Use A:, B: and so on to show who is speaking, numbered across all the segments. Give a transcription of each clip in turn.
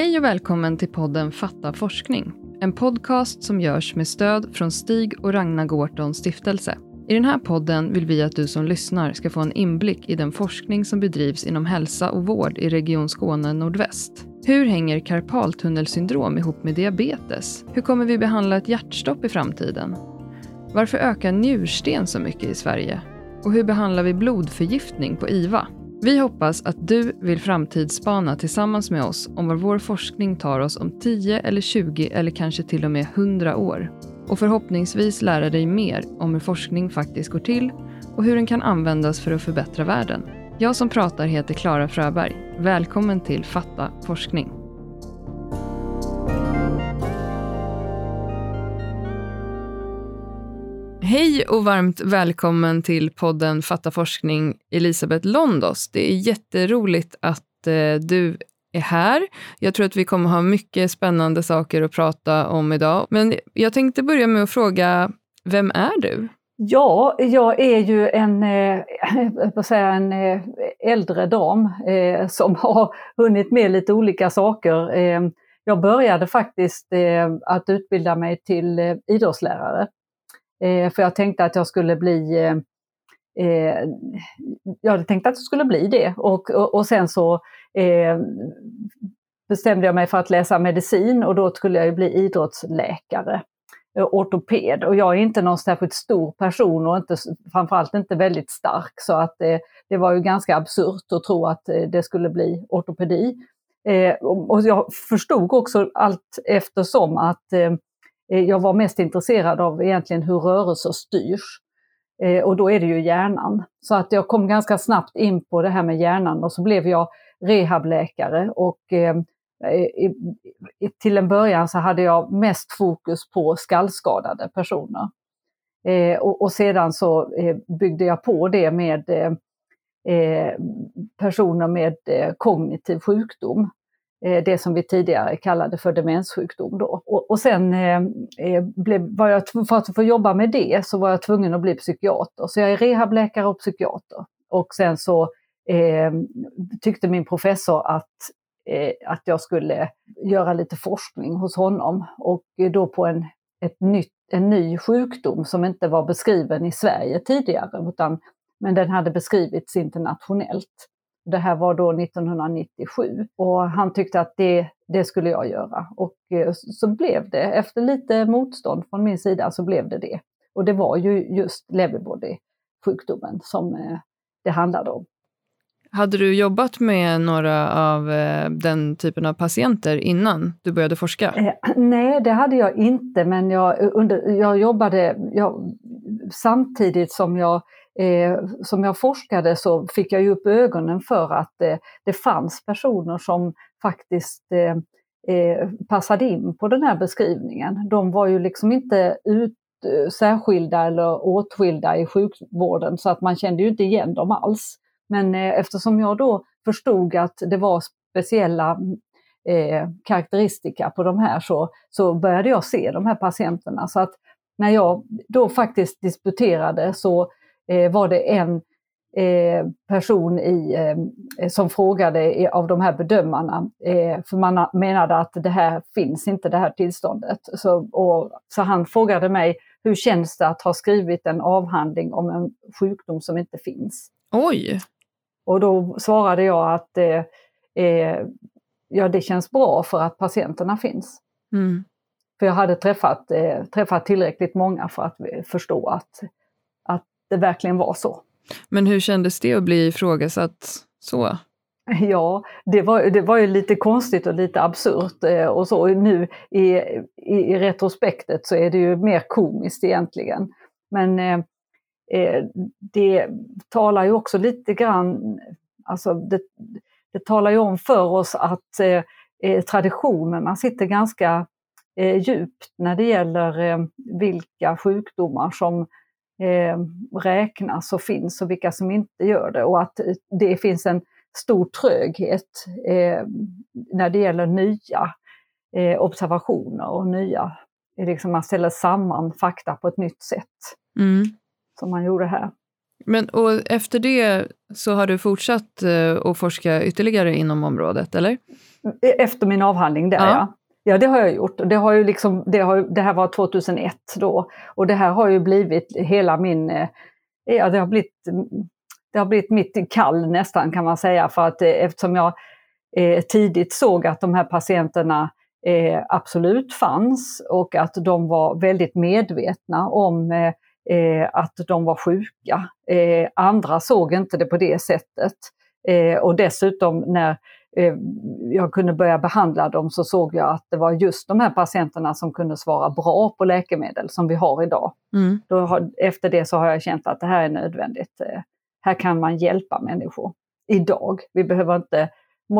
A: Hej och välkommen till podden Fatta forskning. En podcast som görs med stöd från Stig och Ragnar Gårtons stiftelse. I den här podden vill vi att du som lyssnar ska få en inblick i den forskning som bedrivs inom hälsa och vård i Region Skåne Nordväst. Hur hänger karpaltunnelsyndrom ihop med diabetes? Hur kommer vi behandla ett hjärtstopp i framtiden? Varför ökar njursten så mycket i Sverige? Och hur behandlar vi blodförgiftning på IVA? Vi hoppas att du vill framtidsspana tillsammans med oss om var vår forskning tar oss om 10 eller 20 eller kanske till och med 100 år. Och förhoppningsvis lära dig mer om hur forskning faktiskt går till och hur den kan användas för att förbättra världen. Jag som pratar heter Klara Fröberg. Välkommen till Fatta forskning. Hej och varmt välkommen till podden Fatta forskning Elisabeth Londos. Det är jätteroligt att eh, du är här. Jag tror att vi kommer ha mycket spännande saker att prata om idag. Men jag tänkte börja med att fråga, vem är du?
B: Ja, jag är ju en, eh, säga, en eh, äldre dam eh, som har hunnit med lite olika saker. Eh, jag började faktiskt eh, att utbilda mig till eh, idrottslärare Eh, för jag tänkte att jag skulle bli eh, eh, jag hade tänkt att jag skulle bli det och, och, och sen så eh, bestämde jag mig för att läsa medicin och då skulle jag bli idrottsläkare, eh, ortoped. Och jag är inte någon särskilt stor person och inte, framförallt inte väldigt stark så att det, det var ju ganska absurt att tro att det skulle bli ortopedi. och jag förstod också allt eftersom att Eh, Eh, jag var mest intresserad av egentligen hur rörelser styrs. Eh, och då är det ju hjärnan. Så att jag kom ganska snabbt in på det här med hjärnan och så blev jag rehabläkare och eh, till en början så hade jag mest fokus på skallskadade personer. och, sedan så byggde jag på det med personer med kognitiv sjukdom. Eh, det som vi tidigare kallade för demenssjukdom. Då. Och, och sen eh, eh, blev, var jag, för att få jobba med det så var jag tvungen att bli psykiater. Så jag är rehabläkare och psykiater. Och sen så eh, tyckte min professor att, eh, att jag skulle göra lite forskning hos honom. Och då på en, ett nytt, en ny sjukdom som inte var beskriven i Sverige tidigare, utan, men den hade beskrivits internationellt. Det här var då 1997 och han tyckte att det, det skulle jag göra. Och eh, så blev det, efter lite motstånd från min sida så blev det det. Och det var ju just leverbody-sjukdomen som eh, det handlade om.
A: Hade du jobbat med några av eh, den typen av patienter innan du började forska?
B: Nej, det hade jag inte, men jag, under, jag jobbade jag, samtidigt som jag eh, som jag forskade så fick jag ju upp ögonen för att eh, det fanns personer som faktiskt eh, eh passade in på den här beskrivningen. De var ju liksom inte ut, eh, särskilda eller åtskilda i sjukvården så att man kände ju inte igen dem alls. Men eh, eftersom jag då förstod att det var speciella eh, karaktäristika på de här så, så började jag se de här patienterna. Så att när jag då faktiskt disputerade så var det en eh, person i, eh, som frågade av de här bedömarna, eh, för man menade att det här finns inte, det här tillståndet. Så, och, så han frågade mig, hur känns det att ha skrivit en avhandling om en sjukdom som inte finns?
A: Oj!
B: Och då svarade jag att eh, eh, ja, det känns bra för att patienterna finns. Mm. För jag hade träffat, eh, träffat tillräckligt många för att förstå att det verkligen var så.
A: Men hur kändes det att bli ifrågasatt så?
B: Ja, det var, det var ju lite konstigt och lite absurt eh, och så. Nu i, i, i retrospektet så är det ju mer komiskt egentligen. Men eh, eh det talar ju också lite grann, alltså det, det talar ju om för oss att eh, eh traditionerna sitter ganska eh, djupt när det gäller vilka sjukdomar som räknas och finns och vilka som inte gör det. Och att det finns en stor tröghet eh, när det gäller nya eh, observationer och nya, liksom man ställer samman fakta på ett nytt sätt. Mm. Som man gjorde här.
A: Men och efter det så har du fortsatt att forska ytterligare inom området, eller?
B: Efter min avhandling där, ja ja. Det har jag gjort. Det, har ju liksom, det, har, det här var 2001 då och det här har ju blivit hela min... Eh, ja, det har blivit, det har blivit mitt kall nästan kan man säga för att eh, eftersom jag eh, tidigt såg att de här patienterna eh, absolut fanns och att de var väldigt medvetna om eh, eh att de var sjuka. Eh, andra såg inte det på det sättet. Eh, och dessutom när jag kunde börja behandla dem så såg jag att det var just de här patienterna som kunde svara bra på läkemedel som vi har idag. Mm. Då har, efter det så har jag känt att det här är nödvändigt. Här kan man hjälpa människor idag. Vi behöver inte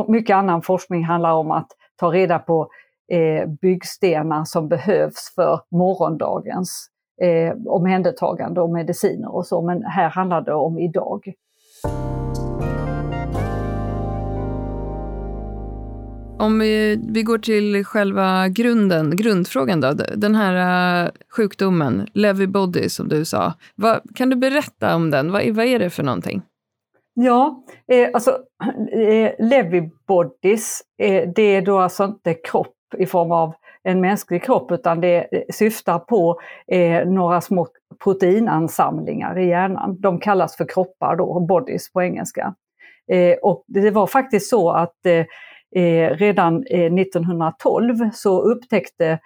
B: mycket annan forskning handlar om att ta reda på eh, byggstenar som behövs för morgondagens eh, omhändertagande och mediciner och så, men här handlar det om idag.
A: Om vi, vi går till själva grunden, grundfrågan då, den här äh, sjukdomen, Lewy body som du sa. Va, kan du berätta om den? Va, vad är det för någonting?
B: Ja, eh, alltså eh, Lewy bodies, eh, det är då alltså inte kropp i form av en mänsklig kropp utan det eh, syftar på eh, några små proteinansamlingar i hjärnan. De kallas för kroppar då, bodies på engelska. Eh, och det var faktiskt så att eh redan 1912 eh, så upptäckte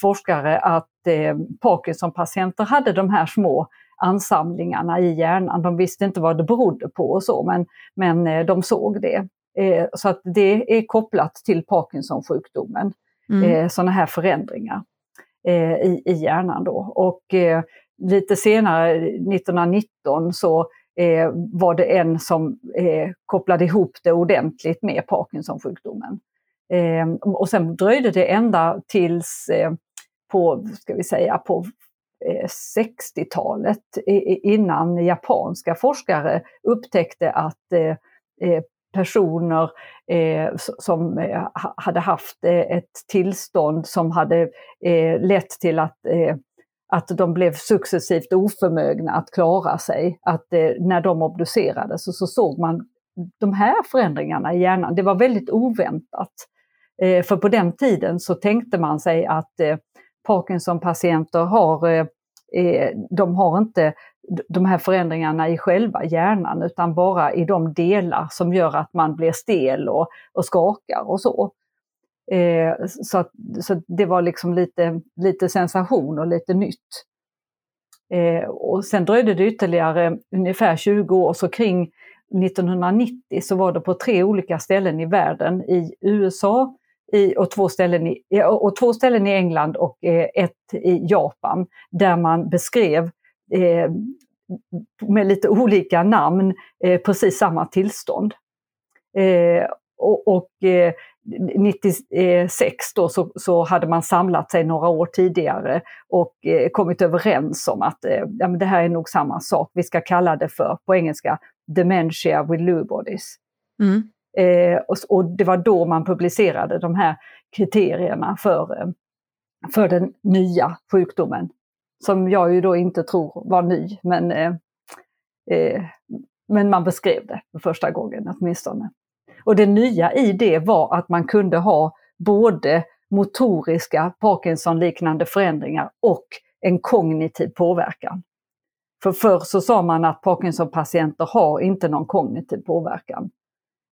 B: forskare att Parkinson-patienter hade de här små ansamlingarna i hjärnan. De visste inte vad det berodde på och så, men, men eh, de såg det. Eh, så att det är kopplat till Parkinson-sjukdomen, mm. Eh, sådana här förändringar i, i hjärnan då. Och lite senare, 1919, så Eh, var det en som eh, kopplade ihop det ordentligt med Parkinson-sjukdomen. Ehm, och sen dröjde det ända tills eh, på, ska vi säga, på 60-talet innan japanska forskare upptäckte att eh, eh, personer eh, som hade haft ett tillstånd som hade lett till att att de blev successivt oförmögna att klara sig. Att eh, när de obducerades så, så såg man de här förändringarna i hjärnan. Det var väldigt oväntat. Eh, för på den tiden så tänkte man sig att eh, Parkinson-patienter har, eh, de har inte de här förändringarna i själva hjärnan utan bara i de delar som gör att man blir stel och, och skakar och så. Eh, så, så det var liksom lite, lite sensation och lite nytt. Eh, och sen dröjde det ytterligare ungefär 20 år, så kring 1990 så var det på tre olika ställen i världen, i USA, i, och, två ställen i, och två ställen i England och eh, ett i Japan där man beskrev eh, med lite olika namn eh, precis samma tillstånd. Eh, och, och eh, 96 eh, då så, så, hade man samlat sig några år tidigare och eh, kommit överens om att ja, men det här är nog samma sak. Vi ska kalla det för, på engelska, dementia with Lewy bodies. Mm. Eh, och, och, det var då man publicerade de här kriterierna för, eh, för den nya sjukdomen. Som jag ju då inte tror var ny, men, eh, eh, men man beskrev det för första gången åtminstone. Och det nya i det var att man kunde ha både motoriska Parkinson-liknande förändringar och en kognitiv påverkan. För förr så sa man att Parkinson-patienter har inte någon kognitiv påverkan.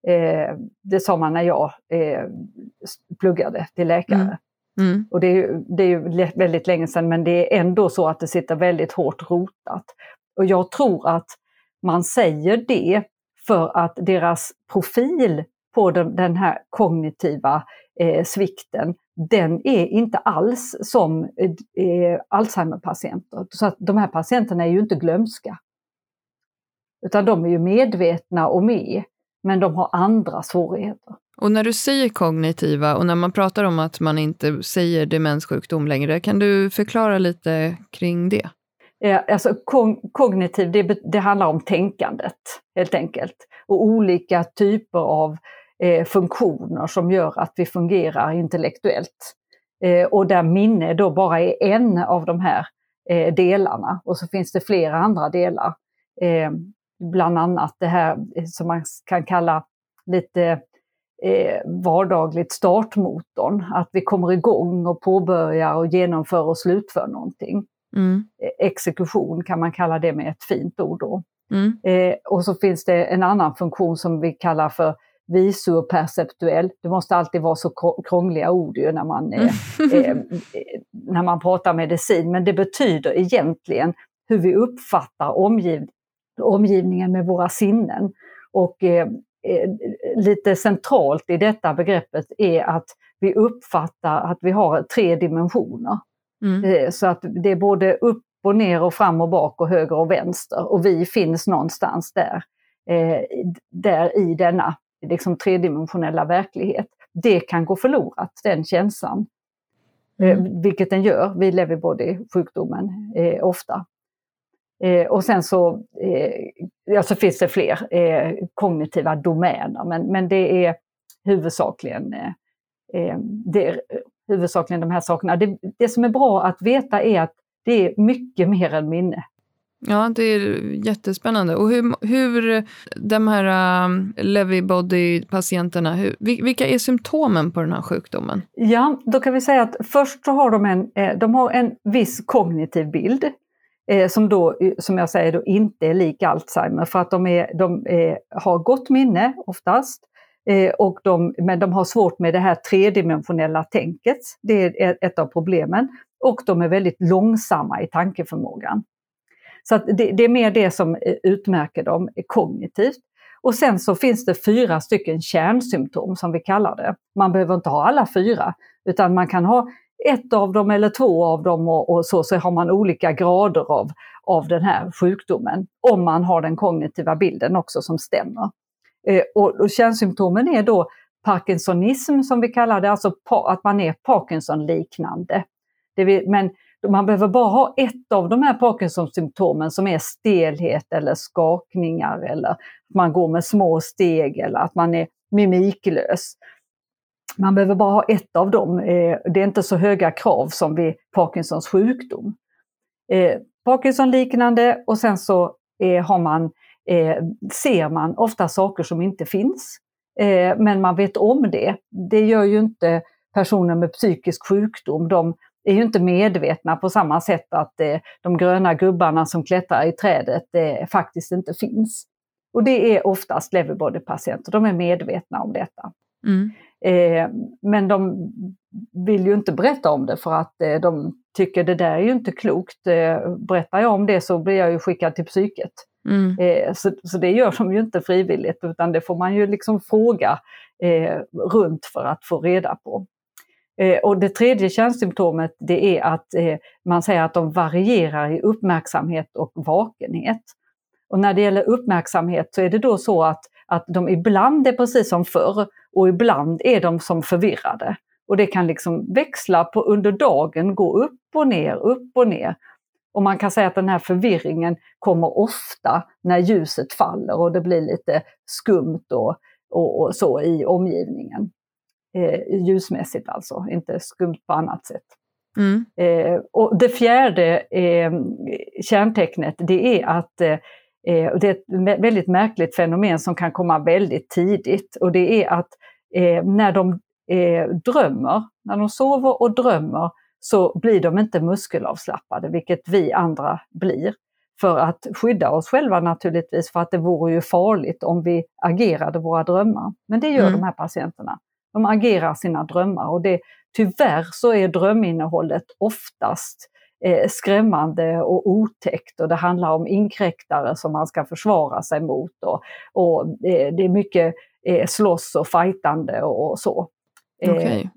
B: Eh, det sa man när jag eh, pluggade till läkare. Mm. Mm. Och det är, det är ju väldigt länge sedan men det är ändå så att det sitter väldigt hårt rotat. Och jag tror att man säger det för att deras profil på den, den här kognitiva eh, svikten, den är inte alls som eh, eh, Alzheimer-patienter. Så att de här patienterna är ju inte glömska. Utan de är ju medvetna och med men de har andra svårigheter.
A: Och när du säger kognitiva och när man pratar om att man inte säger demenssjukdom längre, kan du förklara lite kring det?
B: Eh, alltså, kognitiv, det, det, handlar om tänkandet helt enkelt. Och olika typer av eh, funktioner som gör att vi fungerar intellektuellt. Eh, och där minne då bara är en av de här eh, delarna och så finns det flera andra delar. eh, bland annat det här eh, som man kan kalla lite eh, vardagligt startmotorn. Att vi kommer igång och påbörjar och genomför och slutför någonting. Mm. Eh, exekution kan man kalla det med ett fint ord då. Mm. Eh, och så finns det en annan funktion som vi kallar för visuoperceptuell. Det måste alltid vara så krångliga ord ju när man, eh, eh, när man pratar medicin, men det betyder egentligen hur vi uppfattar omgiv omgivningen med våra sinnen. Och eh, eh, lite centralt i detta begreppet är att vi uppfattar att vi har tre dimensioner. Mm. Eh, så att det är både upp och ner och fram och bak och höger och vänster och vi finns någonstans där, eh, där i denna liksom tredimensionella verklighet. Det kan gå förlorat, den känslan. Eh, mm. vilket den gör vid lewy body-sjukdomen eh, ofta. Eh, och sen så, eh, ja, så finns det fler eh, kognitiva domäner, men, men det är huvudsakligen, det huvudsakligen de här sakerna. Det, det som är bra att veta är att det är mycket mer än minne.
A: Ja, det är jättespännande. Och hur, hur de här um, Levy Body-patienterna, vilka är symptomen på den här sjukdomen?
B: Ja, då kan vi säga att först så har de en, eh, de har en viss kognitiv bild eh, som då, som jag säger, då inte är lik Alzheimer för att de, är, de är, har gott minne oftast. Eh, och de, men de har svårt med det här tredimensionella tänket. Det är ett av problemen. Och de är väldigt långsamma i tankeförmågan. Så det, det, är mer det som eh, utmärker dem kognitivt. Och sen så finns det fyra stycken kärnsymptom som vi kallar det. Man behöver inte ha alla fyra, utan man kan ha ett av dem eller två av dem och, och så, så har man olika grader av, av den här sjukdomen. Om man har den kognitiva bilden också som stämmer. Eh, och, och kärnsymptomen är då Parkinsonism som vi kallar det, alltså att man är Parkinson-liknande. Men man behöver bara ha ett av de här Parkinson-symptomen som är stelhet eller skakningar eller att man går med små steg eller att man är mimiklös. Man behöver bara ha ett av dem. Eh, det är inte så höga krav som vid Parkinsons sjukdom. Eh, Parkinson-liknande och sen så eh, har man, ser man ofta saker som inte finns. Men man vet om det. Det gör ju inte personer med psykisk sjukdom. De är ju inte medvetna på samma sätt att eh, de gröna gubbarna som klättrar i trädet eh, faktiskt inte finns. Och det är oftast leverbody-patienter, de är medvetna om detta. Mm. Eh, men de vill ju inte berätta om det för att eh, de tycker det där är ju inte klokt. Eh, berättar jag om det så blir jag ju skickad till psyket. Mm. Eh, så, så, det gör de ju inte frivilligt utan det får man ju liksom fråga eh, runt för att få reda på. Eh, och det tredje kärnsymptomet det är att eh, man säger att de varierar i uppmärksamhet och vakenhet. Och när det gäller uppmärksamhet så är det då så att, att de ibland är precis som förr och ibland är de som förvirrade. Och det kan liksom växla på under dagen, gå upp och ner, upp och ner. Och man kan säga att den här förvirringen kommer ofta när ljuset faller och det blir lite skumt och, och, och så i omgivningen eh, ljusmässigt alltså, inte skumt på annat sätt. Mm. Eh, och det fjärde eh, kärntecknet det är att eh, eh det är ett väldigt märkligt fenomen som kan komma väldigt tidigt och det är att eh, när de eh, drömmer, när de sover och drömmer så blir de inte muskelavslappade, vilket vi andra blir. För att skydda oss själva naturligtvis, för att det vore ju farligt om vi agerade våra drömmar. Men det gör mm. de här patienterna. De agerar sina drömmar och det, tyvärr så är dröminnehållet oftast eh, skrämmande och otäckt och det handlar om inkräktare som man ska försvara sig mot och, och eh, det är mycket eh, slåss och fightande och, och så.
A: Eh, okay.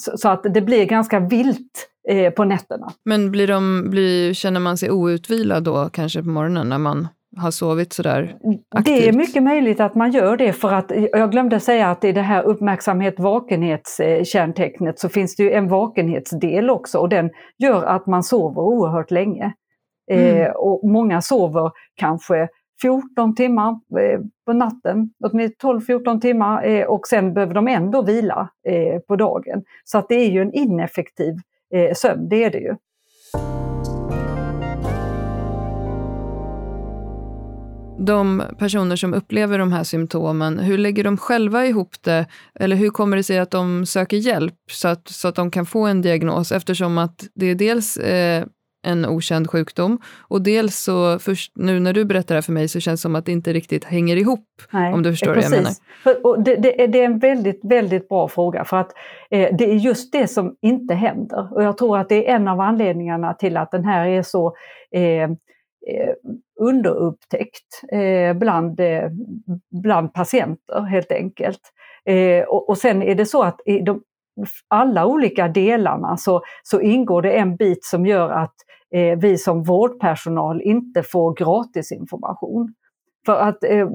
B: Så, så, att det blir ganska vilt eh, på nätterna.
A: Men blir de, blir, känner man sig outvilad då kanske på morgonen när man har sovit sådär aktivt?
B: Det är mycket möjligt att man gör det för att jag glömde säga att i det här uppmärksamhet vakenhetskärntecknet så finns det ju en vakenhetsdel också och den gör att man sover oerhört länge. Mm. Eh, och många sover kanske 14 timmar eh, på natten, åtminstone 12-14 timmar eh, och sen behöver de ändå vila eh, på dagen. Så att det är ju en ineffektiv sömn, det är det ju.
A: de personer som upplever de här symptomen, hur lägger de själva ihop det? Eller hur kommer det sig att de söker hjälp så att, så att de kan få en diagnos? Eftersom att det är dels eh, en okänd sjukdom. Och dels så, först nu när du berättar det här för mig så känns det som att det inte riktigt hänger ihop. Nej, om du förstår
B: precis.
A: vad jag menar.
B: För, och det, det, det, är en väldigt, väldigt bra fråga för att eh, det är just det som inte händer. Och jag tror att det är en av anledningarna till att den här är så eh, eh underupptäckt eh, bland, eh, bland patienter helt enkelt. Eh, och, och sen är det så att i de, alla olika delarna så, så ingår det en bit som gör att eh, vi som vårdpersonal inte får gratisinformation. För att eh,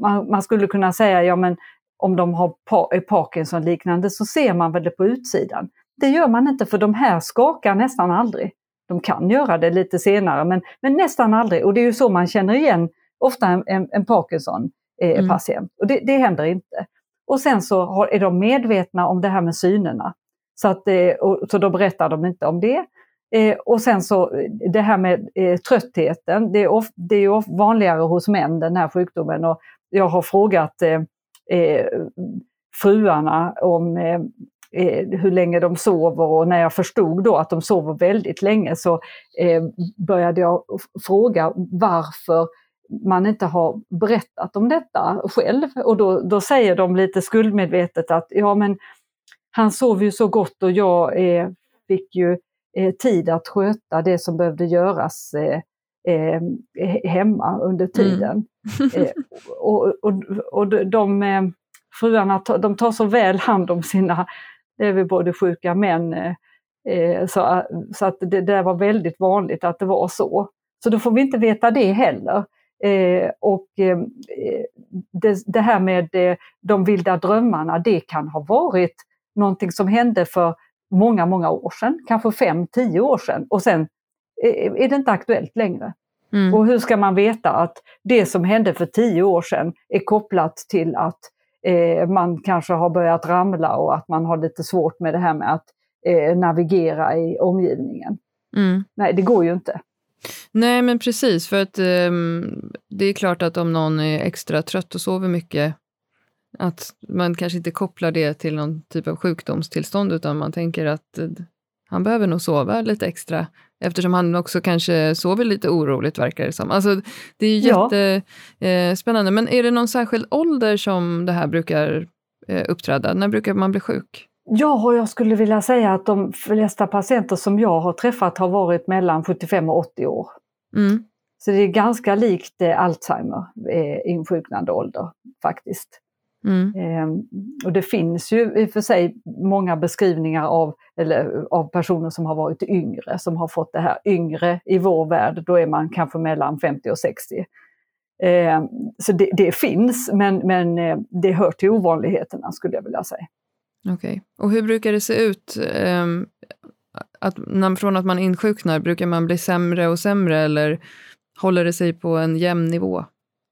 B: man, man, skulle kunna säga, ja men om de har pa Parkinson liknande så ser man väl det på utsidan. Det gör man inte för de här skakar nästan aldrig. De kan göra det lite senare men, men nästan aldrig och det är ju så man känner igen ofta en, en, en Parkinson-patient. Eh, mm. Och det, det händer inte. Och sen så har, är de medvetna om det här med synerna. Så, att, eh, och, så då berättar de inte om det. Eh, och sen så eh, det här med eh, tröttheten, det är, of, det är vanligare hos män den här sjukdomen. Och jag har frågat eh, eh fruarna om eh, eh, hur länge de sover och när jag förstod då att de sover väldigt länge så eh, började jag fråga varför man inte har berättat om detta själv. Och då, då säger de lite skuldmedvetet att ja men han sov ju så gott och jag eh, fick ju tid att sköta det som behövde göras eh, eh hemma under tiden. Mm. Eh, och, och, och de eh, fruarna de tar så väl hand om sina, det är väl både sjuka män, så, så att det där var väldigt vanligt att det var så. Så då får vi inte veta det heller. Eh, och eh, det, det, här med eh, de vilda drömmarna, det kan ha varit någonting som hände för många, många år sedan, kanske fem, tio år sedan och sen är det inte aktuellt längre. Mm. Och hur ska man veta att det som hände för tio år sedan är kopplat till att eh, man kanske har börjat ramla och att man har lite svårt med det här med att eh, navigera i omgivningen. Mm. Nej, det går ju inte.
A: Nej, men precis. För att um, det är klart att om någon är extra trött och sover mycket, att man kanske inte kopplar det till någon typ av sjukdomstillstånd, utan man tänker att uh, han behöver nog sova lite extra, eftersom han också kanske sover lite oroligt, verkar det som. Alltså, det är jättespännande. Ja. Eh, men är det någon särskild ålder som det här brukar eh, uppträda? När brukar man bli sjuk?
B: Ja, jag skulle vilja säga att de flesta patienter som jag har träffat har varit mellan 75 och 80 år. Mm. Så det är ganska likt eh, Alzheimer, eh, insjuknande ålder faktiskt. Mm. Eh, och det finns ju i och för sig många beskrivningar av, eller, av personer som har varit yngre, som har fått det här yngre i vår värld, då är man kanske mellan 50 och 60. Eh, så det, det, finns, men, men eh, det hör till ovanligheterna skulle jag vilja säga.
A: Okej. Okay. Och hur brukar det se ut? Um, att, när, från att man insjuknar, brukar man bli sämre och sämre eller håller det sig på en jämn nivå?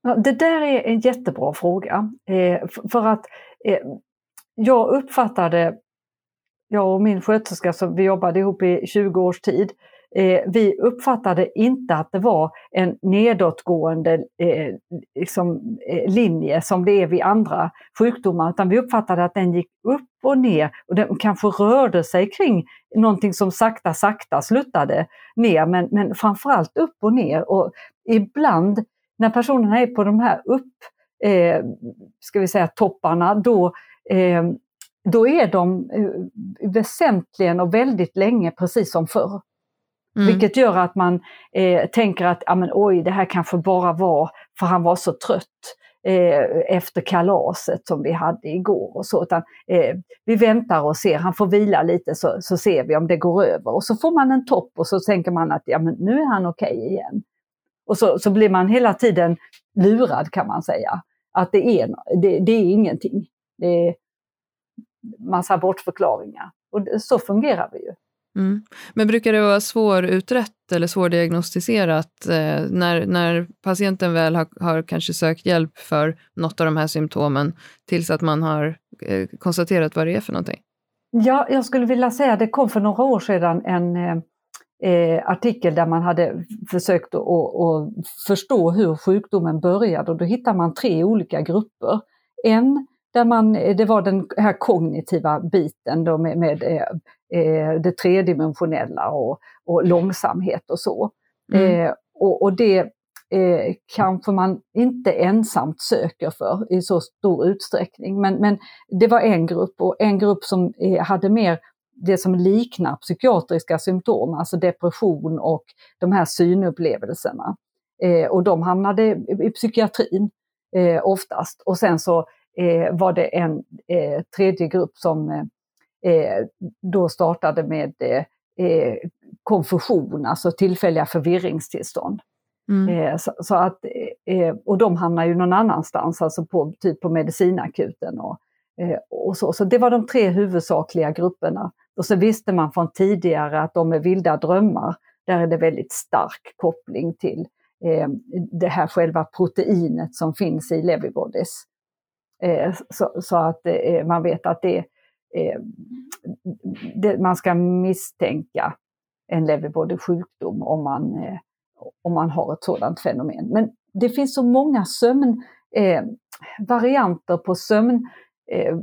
B: Ja, det där är en jättebra fråga. Eh, för att eh, jag uppfattade, jag och min sköterska, som vi jobbade ihop i 20 års tid, eh, vi uppfattade inte att det var en nedåtgående eh, liksom, eh, linje som det är vid andra sjukdomar, utan vi uppfattade att den gick upp och ner och den kanske rörde sig kring någonting som sakta, sakta sluttade ner, men, men framförallt upp och ner. Och ibland när personerna är på de här upp, eh, ska vi säga topparna, då eh, då är de eh, väsentligen och väldigt länge precis som förr. Mm. Vilket gör att man eh, tänker att ja, men, oj, det här kanske bara var för han var så trött eh, efter kalaset som vi hade igår. och så. Utan, eh, vi väntar och ser, han får vila lite så, så ser vi om det går över. Och så får man en topp och så tänker man att ja, men nu är han okej okay igen. Och så, så blir man hela tiden lurad kan man säga. Att det är, det, det är ingenting. Det är massa bortförklaringar. Och så fungerar vi ju.
A: Mm. Men brukar det vara svårutrett eller svårdiagnostiserat eh, när, när patienten väl har, har, kanske sökt hjälp för något av de här symptomen tills att man har eh, konstaterat vad det är för någonting?
B: Ja, jag skulle vilja säga att det kom för några år sedan en, eh, eh, artikel där man hade försökt att, att förstå hur sjukdomen började och då hittar man tre olika grupper. En där man, det var den här kognitiva biten då med, med eh, det tredimensionella och, och långsamhet och så. Mm. Eh, och, och, det eh, kanske man inte ensamt söker för i så stor utsträckning. Men, men det var en grupp och en grupp som eh, hade mer det som liknar psykiatriska symptom, alltså depression och de här synupplevelserna. Eh, och de hamnade i psykiatrin eh, oftast. Och sen så eh, var det en eh, tredje grupp som eh, då startade med eh, konfusion, alltså tillfälliga förvirringstillstånd. Mm. Så, så, att, och de hamnar ju någon annanstans, alltså på, typ på medicinakuten. Och, och så. så det var de tre huvudsakliga grupperna. Och så visste man från tidigare att de med vilda drömmar, där är det väldigt stark koppling till eh, det här själva proteinet som finns i Levybodies. Eh, så, så, att eh, man vet att det, eh, det, man ska misstänka en Leverbody sjukdom om man, eh, om man har ett sådant fenomen. Men det finns så många sömn, eh, varianter på sömn eh,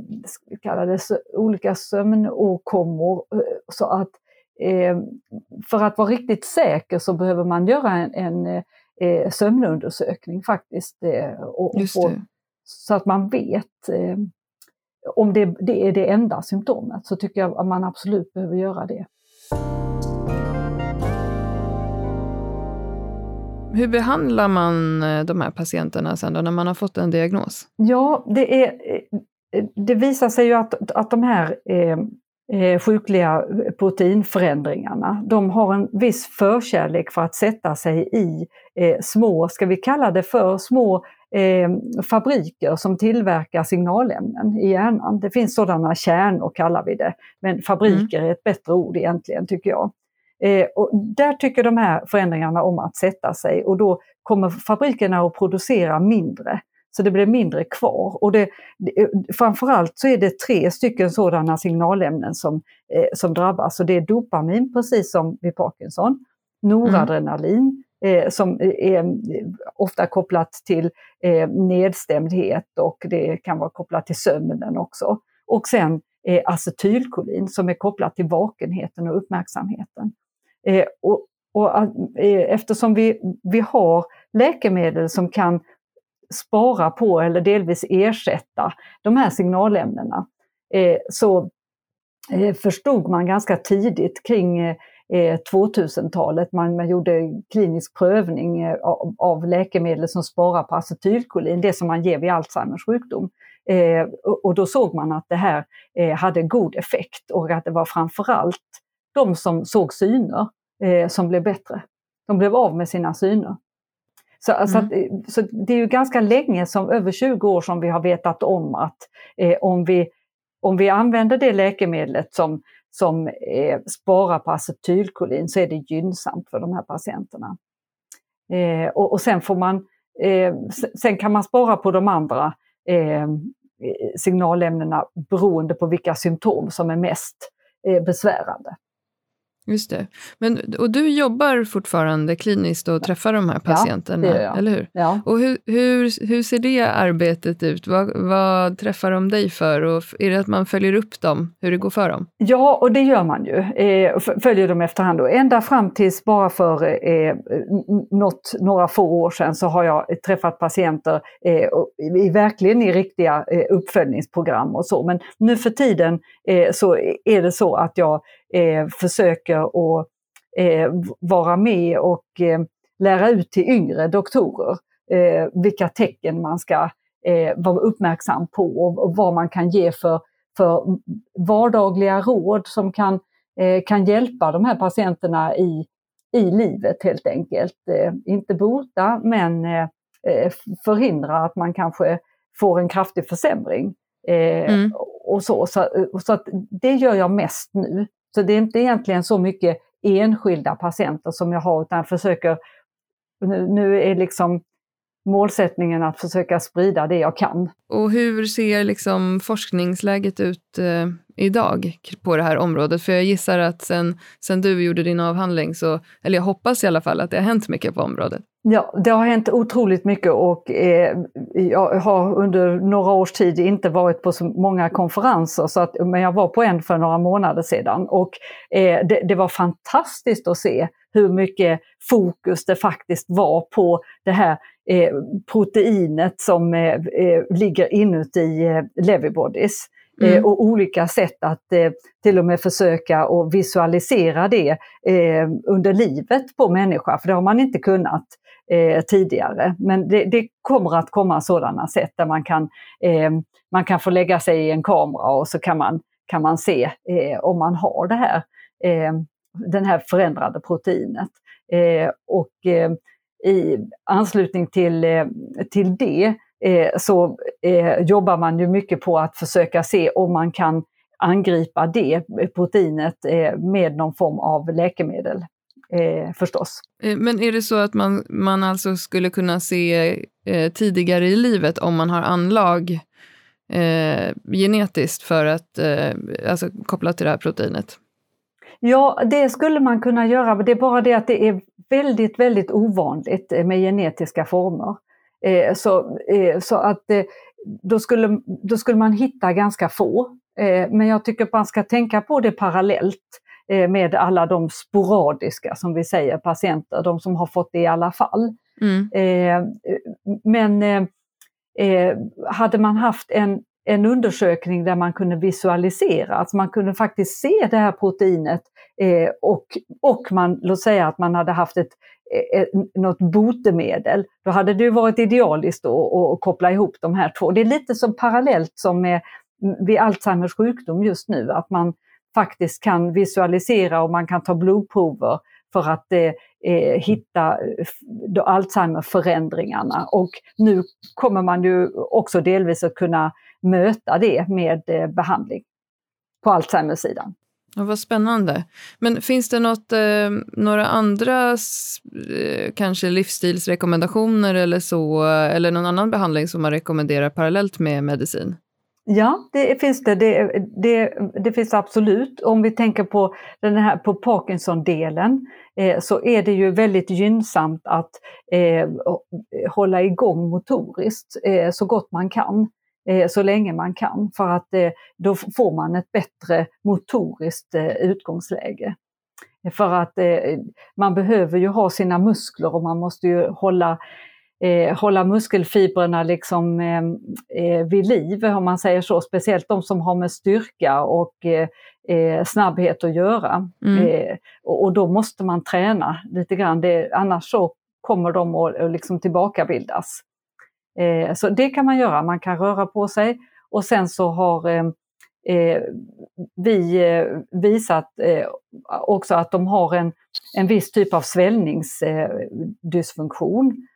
B: kallades olika sömnåkommor. Eh, så att eh, för att vara riktigt säker så behöver man göra en, en eh, sömnundersökning faktiskt. Eh, och, och så att man vet eh, om det, det, är det enda symptomet så tycker jag att man absolut behöver göra det.
A: Hur behandlar man de här patienterna sen då, när man har fått en diagnos?
B: Ja, det är det visar sig ju att, att de här eh, eh, sjukliga proteinförändringarna, de har en viss förkärlek för att sätta sig i eh, små, ska vi kalla det för, små eh, fabriker som tillverkar signalämnen i hjärnan. Det finns sådana kärnor kallar vi det, men fabriker mm. är ett bättre ord egentligen tycker jag. Eh, och där tycker de här förändringarna om att sätta sig och då kommer fabrikerna att producera mindre. Så det blir mindre kvar. Och det, eh, framförallt så är det tre stycken sådana signalämnen som, eh, som drabbas. Och det är dopamin, precis som vid Parkinson, noradrenalin, mm. eh, som är eh, ofta kopplat till eh, nedstämdhet och det kan vara kopplat till sömnen också. Och sen eh, acetylkolin som är kopplat till vakenheten och uppmärksamheten. Eh, och, och eh, eftersom vi, vi har läkemedel som kan spara på eller delvis ersätta de här signalämnena eh, så eh, förstod man ganska tidigt kring eh, 2000-talet, man, man gjorde klinisk prövning av, av läkemedel som sparar på acetylkolin, det som man ger vid Alzheimers sjukdom. Eh, och då såg man att det här eh, hade god effekt och att det var framförallt de som såg syner eh, som blev bättre. De blev av med sina syner. Så, mm. så, att, så, det är ju ganska länge, som över 20 år, som vi har vetat om att eh, om, vi, om vi använder det läkemedlet som, som eh, sparar på acetylkolin så är det gynnsamt för de här patienterna. Eh, och, och, sen får man eh, sen kan man spara på de andra eh, signalämnena beroende på vilka symptom som är mest eh, besvärande.
A: Just det. Men, och du jobbar fortfarande kliniskt och träffar de här patienterna, ja, eller hur?
B: Ja.
A: Och hur, hur, hur ser det arbetet ut? Vad, vad, träffar de dig för? Och är det att man följer upp dem, hur det går för dem?
B: Ja, och det gör man ju. Eh, följer dem efterhand. Och ända fram tills bara för eh, något, några få år sedan så har jag träffat patienter eh, i, verkligen i riktiga eh, uppföljningsprogram och så. Men nu för tiden eh, så är det så att jag eh, försöker att eh, vara med och eh, lära ut till yngre doktorer eh, vilka tecken man ska vara uppmärksam på och, och, vad man kan ge för, för vardagliga råd som kan, kan hjälpa de här patienterna i, i livet helt enkelt. inte bota men förhindra att man kanske får en kraftig försämring. Mm. och så, så, så att det gör jag mest nu. Så det är inte egentligen så mycket enskilda patienter som jag har utan jag försöker, nu är liksom målsättningen att försöka sprida det jag kan.
A: Och hur ser liksom forskningsläget ut eh, idag på det här området? För jag gissar att sen, sen du gjorde din avhandling, så, eller jag hoppas i alla fall att det har hänt mycket på området.
B: Ja, det har hänt otroligt mycket och eh, jag har under några års tid inte varit på så många konferenser, så att, men jag var på en för några månader sedan och eh, det, det, var fantastiskt att se hur mycket fokus det faktiskt var på det här eh, proteinet som eh, eh ligger inuti eh, Levybodies. Eh, mm. och olika sätt att eh, till och med försöka och visualisera det eh, under livet på människa, för det har man inte kunnat tidigare. Men det, det, kommer att komma sådana sätt där man kan, man kan få lägga sig i en kamera och så kan man, kan man se om man har det här, den här förändrade proteinet. Och i anslutning till, till det så jobbar man ju mycket på att försöka se om man kan angripa det proteinet med någon form av läkemedel eh, förstås.
A: Eh, men är det så att man, man alltså skulle kunna se eh, tidigare i livet om man har anlag eh, genetiskt för att, eh, alltså kopplat till det här proteinet?
B: Ja, det skulle man kunna göra, men det är bara det att det är väldigt, väldigt ovanligt med genetiska former. Eh, så, så att då skulle, då skulle man hitta ganska få. Men jag tycker att man ska tänka på det parallellt. Eh, med alla de sporadiska, som vi säger, patienter, de som har fått det i alla fall. Mm. Eh, men eh, hade man haft en, en undersökning där man kunde visualisera, alltså man kunde faktiskt se det här proteinet Eh, och, och man, låt säga att man hade haft ett, ett, något botemedel, då hade det varit idealiskt att koppla ihop de här två. Det är lite som parallellt som med mm, vid Alzheimers sjukdom just nu, att man faktiskt kan visualisera och man kan ta blodprover för att eh, hitta Alzheimer-förändringarna. Och nu kommer man ju också delvis att kunna möta det med eh, behandling på Alzheimers-sidan.
A: Ja, vad spännande. Men finns det något, eh, några andra eh, kanske livsstilsrekommendationer eller så, eller någon annan behandling som man rekommenderar parallellt med medicin?
B: Ja, det finns det. Det, det. det, finns absolut. Om vi tänker på den här på Parkinson-delen eh, så är det ju väldigt gynnsamt att eh, hålla igång motoriskt eh, så gott man kan, så länge man kan, för att eh, då får man ett bättre motoriskt eh, utgångsläge. För att man behöver ju ha sina muskler och man måste ju hålla eh, hålla muskelfibrerna liksom, eh, eh, vid liv, om man säger så. Speciellt de som har med styrka och eh, eh snabbhet att göra. Mm. Eh, och, då måste man träna lite grann, annars så kommer de att, att liksom tillbakabildas. Eh, så det kan man göra, man kan röra på sig och sen så har eh, eh, vi eh, visat också att de har en, en viss typ av svällningsdysfunktion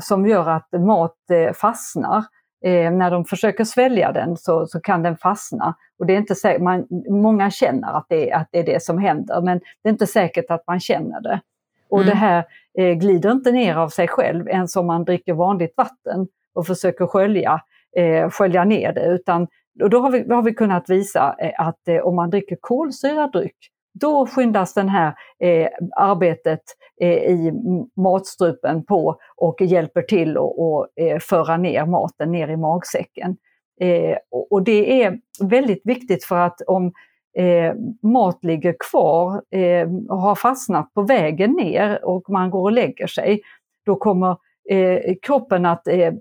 B: som gör att mat fastnar. Eh, när de försöker svälja den så, så kan den fastna. Och det är inte säkert, man, många känner att det, att det är det som händer, men det är inte säkert att man känner det. Och mm. det här eh, glider inte ner av sig själv ens om man dricker vanligt vatten och försöker skölja, eh, skölja ner det. Utan, och då har vi, har vi kunnat visa eh, att eh, om man dricker kolsyrad dryck då skyndas det här eh, arbetet eh, i matstrupen på och hjälper till att eh, föra ner maten ner i magsäcken. Eh, och det är väldigt viktigt för att om eh, mat ligger kvar eh, och har fastnat på vägen ner och man går och lägger sig, då kommer eh, kroppen att eh,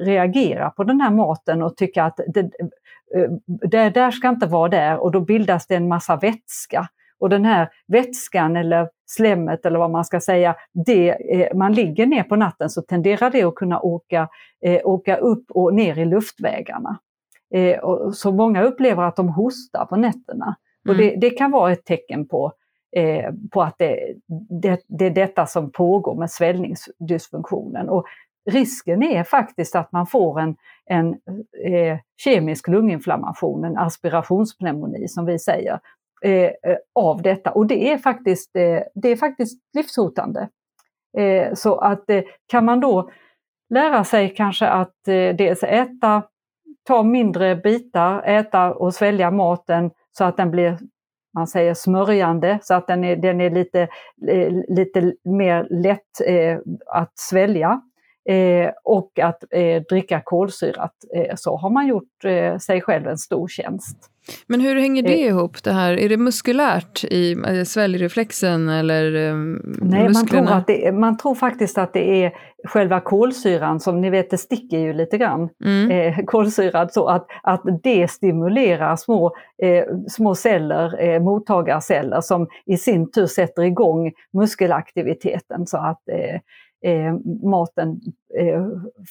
B: reagera på den här maten och tycka att det, eh, det där ska inte vara där och då bildas det en massa vätska. Och den här vätskan eller slemmet eller vad man ska säga, det, eh, man ligger ner på natten så tenderar det att kunna åka, eh, åka upp och ner i luftvägarna. Eh, och så många upplever att de hostar på nätterna. Och det, mm. det kan vara ett tecken på, eh, på att det, det, det, är detta som pågår med svällningsdysfunktionen. Och risken är faktiskt att man får en, en eh, kemisk lunginflammation, en aspirationspneumoni som vi säger, Eh, eh, av detta och det är faktiskt, eh, det är faktiskt livshotande. Så att kan man då lära sig kanske att dels äta, ta mindre bitar, äta och svälja maten så att den blir man säger smörjande så att den är, den är lite, eh, lite mer lätt eh, att svälja. Eh, och att eh, dricka kolsyrat eh, så har man gjort eh, sig själv en stor tjänst.
A: Men hur hänger det ihop? det här? Är det muskulärt i sväljreflexen eller
B: Nej, musklerna? Man tror, att det, man tror faktiskt att det är själva kolsyran som ni vet, det sticker ju lite grann, mm. eh, kolsyrad, så att, att det stimulerar små, eh, små celler, eh, mottagarceller som i sin tur sätter igång muskelaktiviteten så att eh, eh, maten eh,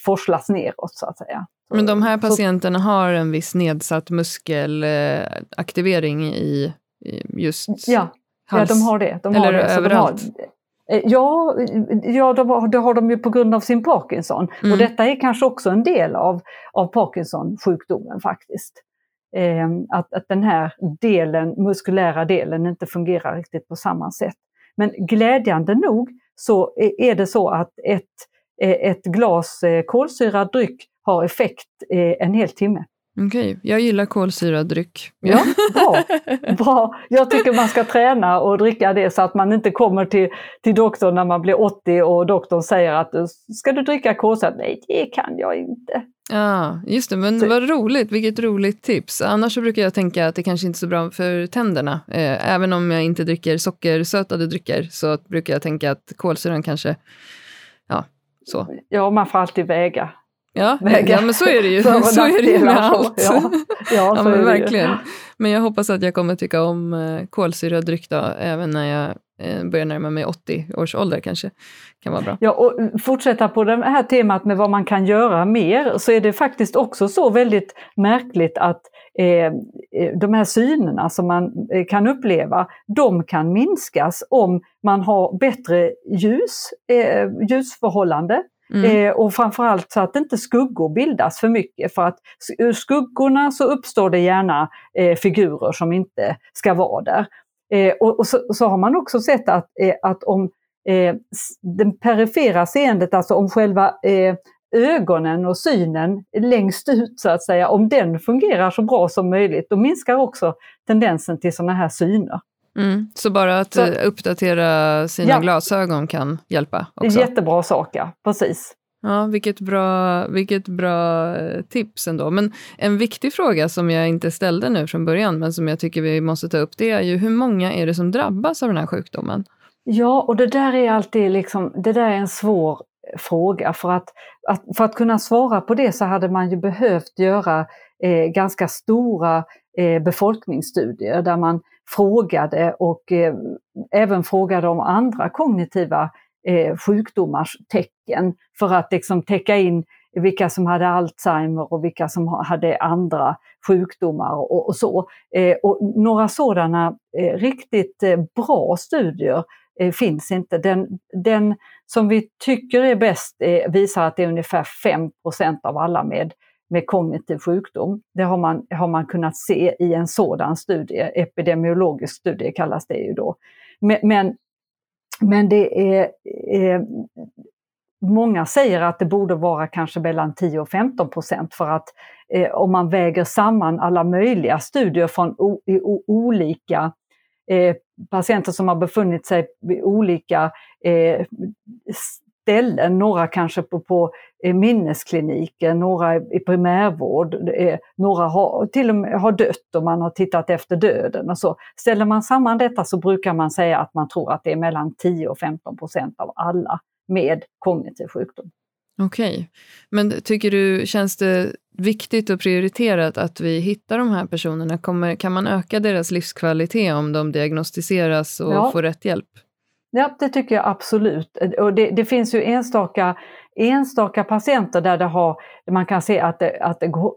B: forslas neråt så att säga.
A: Men de här patienterna har en viss nedsatt muskelaktivering i, i just
B: ja, hals? Ja, de har det. De
A: Eller
B: det.
A: överallt?
B: De har, eh, Ja, ja de har, det har de ju på grund av sin Parkinson. Mm. Och detta är kanske också en del av, av Parkinson-sjukdomen faktiskt. Eh, att, att den här delen, muskulära delen inte fungerar riktigt på samma sätt. Men glädjande nog så är det så att ett, eh, ett glas eh, kolsyrad dryck har effekt en hel timme.
A: Okej, okay. jag gillar kolsyrad dryck.
B: Ja, bra, bra. Jag tycker man ska träna och dricka det så att man inte kommer till, till doktorn när man blir 80 och doktorn säger att ska du dricka kolsyrat? Nej, det kan jag inte.
A: Ja, just det. Men så. vad roligt, vilket roligt tips. Annars brukar jag tänka att det kanske inte är så bra för tänderna. Eh, även om jag inte dricker sockersötade drycker så brukar jag tänka att kolsyran kanske, ja, så.
B: Ja, man får alltid väga.
A: Ja, väga. ja men så är det ju. så, är det ju med allt. Ja, ja, ja men verkligen. Men jag hoppas att jag kommer tycka om eh, kolsyrad dryck då, även när jag Eh, börjar närma mig 80 års ålder kanske kan vara bra.
B: Ja, och fortsätta på det här temat med vad man kan göra mer så är det faktiskt också så väldigt märkligt att eh, de här synerna som man kan uppleva, de kan minskas om man har bättre ljus, eh, ljusförhållande. Mm. Eh, och framförallt så att inte skuggor bildas för mycket för att ur skuggorna så uppstår det gärna eh, figurer som inte ska vara där. Eh, och, och så, så, har man också sett att, eh, att om eh, den perifera seendet, alltså om själva eh, ögonen och synen längst ut så att säga, om den fungerar så bra som möjligt, då minskar också tendensen till sådana här syner.
A: Mm, så bara att så, uppdatera sina ja, glasögon kan hjälpa? Också.
B: Jättebra sak, ja. Precis.
A: Ja, vilket bra, vilket bra eh, tips ändå. Men en viktig fråga som jag inte ställde nu från början, men som jag tycker vi måste ta upp, det är ju hur många är det som drabbas av den här sjukdomen?
B: Ja, och det där är alltid liksom, det där är en svår fråga. För att, att för att kunna svara på det så hade man ju behövt göra eh, ganska stora eh, befolkningsstudier där man frågade och eh, även frågade om andra kognitiva eh, sjukdomars tecken för att liksom täcka in vilka som hade Alzheimer och vilka som hade andra sjukdomar och, och så. Eh, och några sådana eh, riktigt eh, bra studier eh, finns inte. Den, den som vi tycker är bäst eh, visar att det är ungefär 5% av alla med, med kognitiv sjukdom. Det har man, har man kunnat se i en sådan studie, epidemiologisk studie kallas det ju då. Men, men men det är, är Många säger att det borde vara kanske mellan 10 och 15 procent för att eh, om man väger samman alla möjliga studier från o, o, olika eh, patienter som har befunnit sig vid olika eh, ställen, några kanske på, på eh, minneskliniker, några i primärvård, några har till och med har dött och man har tittat efter döden och så. Ställer man samman detta så brukar man säga att man tror att det är mellan 10 och 15 procent av alla med kognitiv sjukdom.
A: Okej, okay. men tycker du, känns det viktigt och prioriterat att vi hittar de här personerna? Kommer, kan man öka deras livskvalitet om de diagnostiseras och ja. får rätt hjälp?
B: Ja, det tycker jag absolut. Och det, det, finns ju enstaka, enstaka patienter där det har, man kan se att det, att det går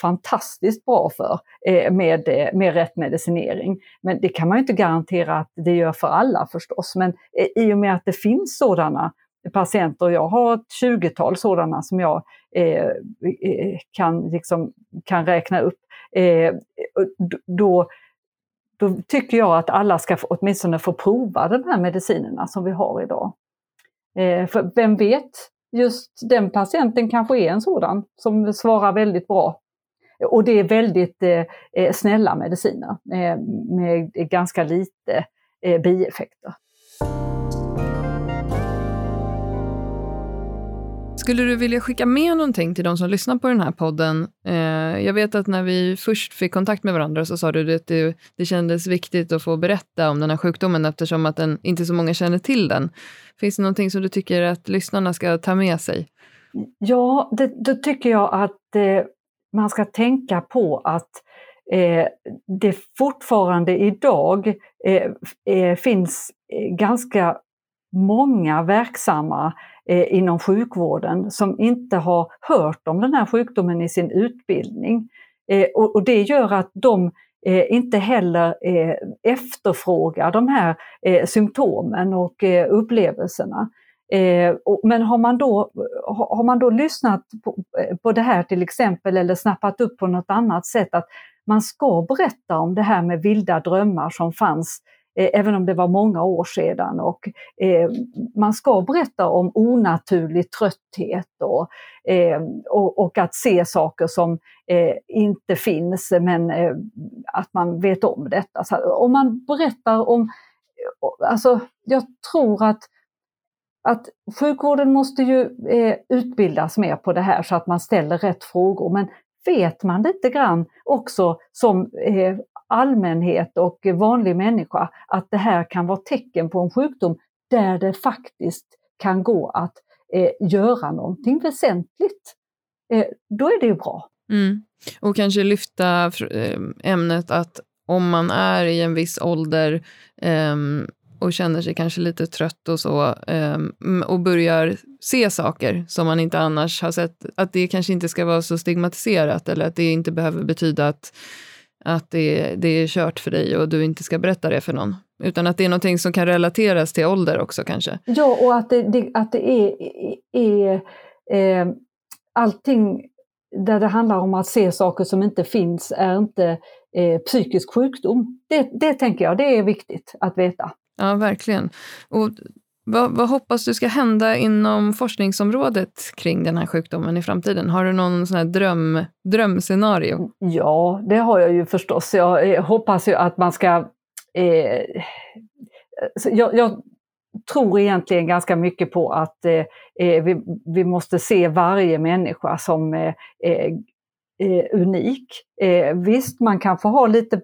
B: fantastiskt bra för eh, med, eh, med rätt medicinering. Men det kan man ju inte garantera att det gör för alla förstås. Men eh, i och med att det finns sådana patienter, jag har ett 20-tal sådana som jag eh, eh, kan, liksom, kan räkna upp, eh, då, då tycker jag att alla ska åtminstone få prova de här medicinerna som vi har idag. Eh, för vem vet, just den patienten kanske är en sådan som svarar väldigt bra. Och det är väldigt eh, eh snälla mediciner eh, med ganska lite eh, bieffekter.
A: Skulle du vilja skicka med någonting till de som lyssnar på den här podden? Eh, jag vet att när vi först fick kontakt med varandra så sa du att det, det kändes viktigt att få berätta om den här sjukdomen eftersom att den, inte så många känner till den. Finns det någonting som du tycker att lyssnarna ska ta med sig?
B: Ja, det, då tycker jag att eh, man ska tänka på att eh, det fortfarande idag eh, eh finns eh, ganska många verksamma eh, inom sjukvården som inte har hört om den här sjukdomen i sin utbildning. Eh, och, och, det gör att de eh, inte heller eh, efterfrågar de här eh, symptomen och eh, upplevelserna. Eh, och, men har man, då, har man då lyssnat på, eh, på det här till exempel eller snappat upp på något annat sätt att man ska berätta om det här med vilda drömmar som fanns Eh, även om det var många år sedan. Och, eh, man ska berätta om onaturlig trötthet och, eh, och, och, att se saker som eh, inte finns men eh, att man vet om detta. Så om man berättar om, eh, alltså jag tror att att sjukvården måste ju eh, utbildas mer på det här så att man ställer rätt frågor. Men vet man lite grann också som eh, allmänhet och vanlig människa att det här kan vara tecken på en sjukdom där det faktiskt kan gå att eh, göra någonting väsentligt, eh, då är det ju bra.
A: Mm. Och kanske lyfta eh, ämnet att om man är i en viss ålder eh, och känner sig kanske lite trött och så ehm, och börjar se saker som man inte annars har sett, att det kanske inte ska vara så stigmatiserat eller att det inte behöver betyda att att det, det är kört för dig och du inte ska berätta det för någon. Utan att det är någonting som kan relateras till ålder också kanske.
B: Ja, och att det, det att det är, är eh, allting där det handlar om att se saker som inte finns är inte eh, psykisk sjukdom. Det, det tänker jag, det är viktigt att veta.
A: Ja, verkligen. Och vad, vad, hoppas du ska hända inom forskningsområdet kring den här sjukdomen i framtiden? Har du någon sån här dröm, drömscenario?
B: Ja, det har jag ju förstås. Jag eh, hoppas ju att man ska... Eh, jag, jag, tror egentligen ganska mycket på att eh, eh, vi, vi, måste se varje människa som eh, eh, eh unik. visst, man kan få ha lite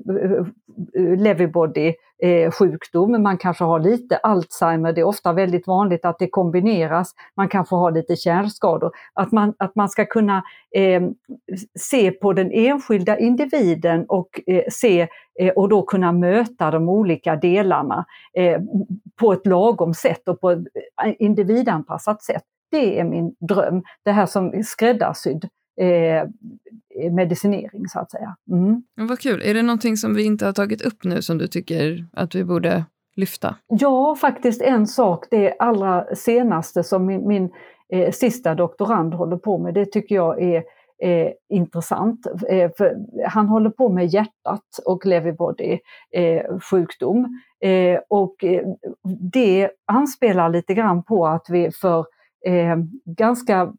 B: Levybody eh, sjukdom, man kanske har lite Alzheimer, det är ofta väldigt vanligt att det kombineras, man kanske har lite kärlskador. Att man, att man ska kunna eh, se på den enskilda individen och eh, se eh, och då kunna möta de olika delarna eh, på ett lagom sätt och på ett eh, individanpassat sätt. Det är min dröm, det här som skräddarsydd eh, medicinering så att säga. Mm.
A: Vad kul. Är det någonting som vi inte har tagit upp nu som du tycker att vi borde lyfta?
B: Ja, faktiskt en sak, det allra senaste som min, min eh, sista doktorand håller på med, det tycker jag är eh, intressant. Eh, han håller på med hjärtat och Lewy body eh, sjukdom. Eh, och eh, det anspelar lite grann på att vi för ganska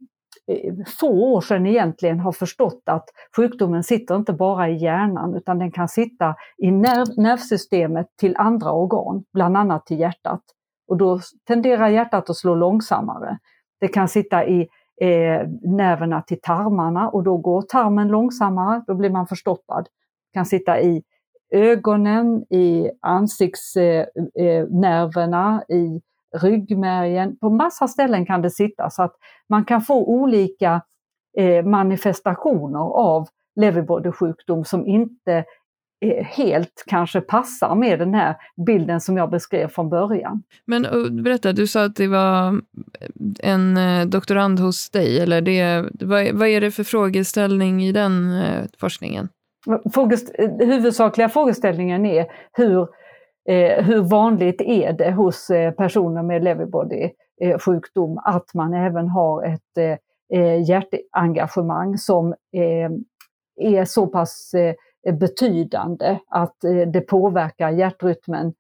B: Eh, få år sedan egentligen har förstått att sjukdomen sitter inte bara i hjärnan utan den kan sitta i nerv, nervsystemet till andra organ, bland annat till hjärtat. Och då tenderar hjärtat att slå långsammare. Det kan sitta i eh, nerverna till tarmarna och då går tarmen långsammare, då blir man förstoppad. Det kan sitta i ögonen, i ansiktsnerverna, eh, eh i ryggmärgen, på massa ställen kan det sitta så att man kan få olika eh, manifestationer av leverbodysjukdom som inte eh, helt kanske passar med den här bilden som jag beskrev från början.
A: Men berätta, du sa att det var en eh, doktorand hos dig, eller det, vad, vad är det för frågeställning i den forskningen?
B: Frågest, huvudsakliga frågeställningen är hur Eh, hur vanligt är det hos eh, personer med Lewy eh, sjukdom att man även har ett eh, eh hjärtengagemang som eh, är så pass eh, betydande att det påverkar hjärtrytmen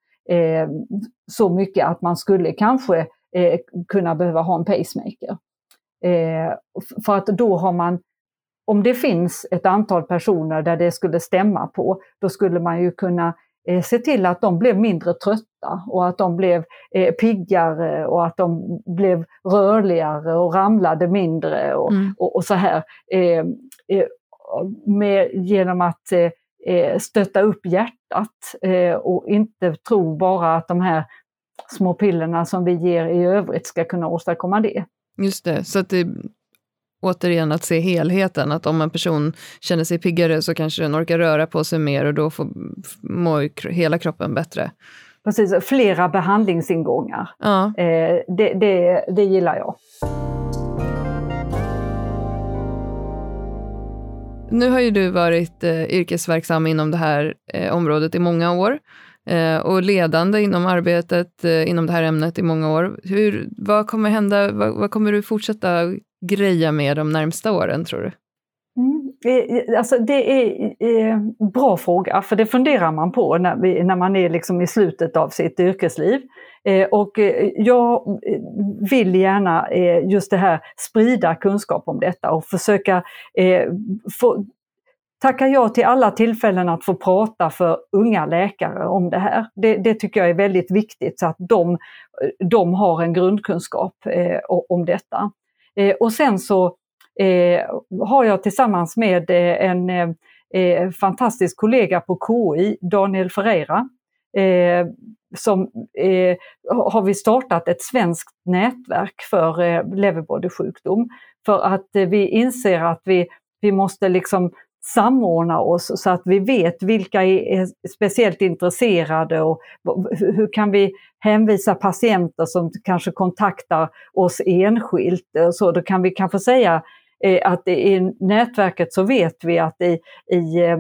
B: så mycket att man skulle kanske kunna behöva ha en pacemaker. för att då har man, om det finns ett antal personer där det skulle stämma på, då skulle man ju kunna se till att de blev mindre trötta och att de blev piggare och att de blev rörligare och ramlade mindre och, mm. och, och så här. Med, genom att stötta upp hjärtat och inte tro bara att de här små pillerna som vi ger i övrigt ska kunna åstadkomma det.
A: Just det, så att det återigen att se helheten, att om en person känner sig piggare så kanske den orkar röra på sig mer och då får, mår hela kroppen bättre.
B: Precis, flera behandlingsingångar. Ja. Eh, det, det, det gillar jag.
A: Nu har ju du varit eh, yrkesverksam inom det här eh, området i många år eh, och ledande inom arbetet eh, inom det här ämnet i många år. Hur, vad kommer hända? Vad, vad kommer du fortsätta greja med de närmsta åren, tror du?
B: Mm, eh, eh, alltså det är en bra fråga, för det funderar man på när, vi, när man är liksom i slutet av sitt yrkesliv. Och jag vill gärna just det här sprida kunskap om detta och försöka få, tacka ja till alla tillfällen att få prata för unga läkare om det här. Det, det tycker jag är väldigt viktigt så att de, de har en grundkunskap om detta. Eh, och sen så eh, har jag tillsammans med eh, en eh, eh fantastisk kollega på KI, Daniel Ferreira, eh, som eh, har vi startat ett svenskt nätverk för eh, leverbodysjukdom. För att vi inser att vi, vi måste liksom samordna oss så att vi vet vilka är speciellt intresserade och hur kan vi hänvisa patienter som kanske kontaktar oss enskilt. Eh, så då kan vi kanske säga eh, att i nätverket så vet vi att i, i eh,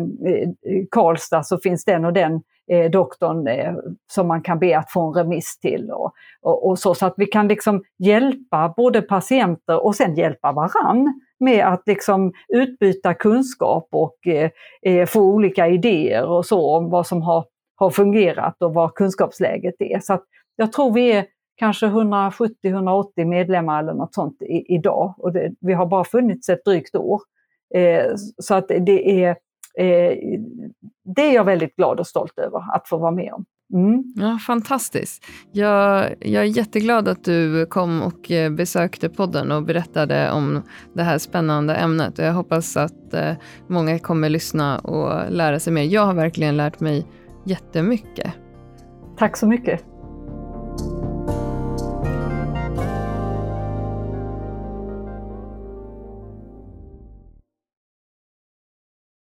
B: Karlstad så finns den och den eh, doktorn eh, som man kan be att få en remiss till. Och, och, och, så, så att vi kan liksom hjälpa både patienter och sen hjälpa varann med att liksom utbyta kunskap och eh, eh, få olika idéer och så om vad som har, har fungerat och vad kunskapsläget är. Så jag tror vi är kanske 170-180 medlemmar eller något sånt i, idag och det, vi har bara funnits ett drygt år. Eh, så att det är, eh, det är jag väldigt glad och stolt över att få vara med om.
A: Mm. Ja, fantastiskt. Jag, jag är jätteglad att du kom och eh, besökte podden och berättade om det här spännande ämnet. Jag hoppas att eh, många kommer lyssna och lära sig mer. Jag har verkligen lärt mig jättemycket.
B: Tack så mycket.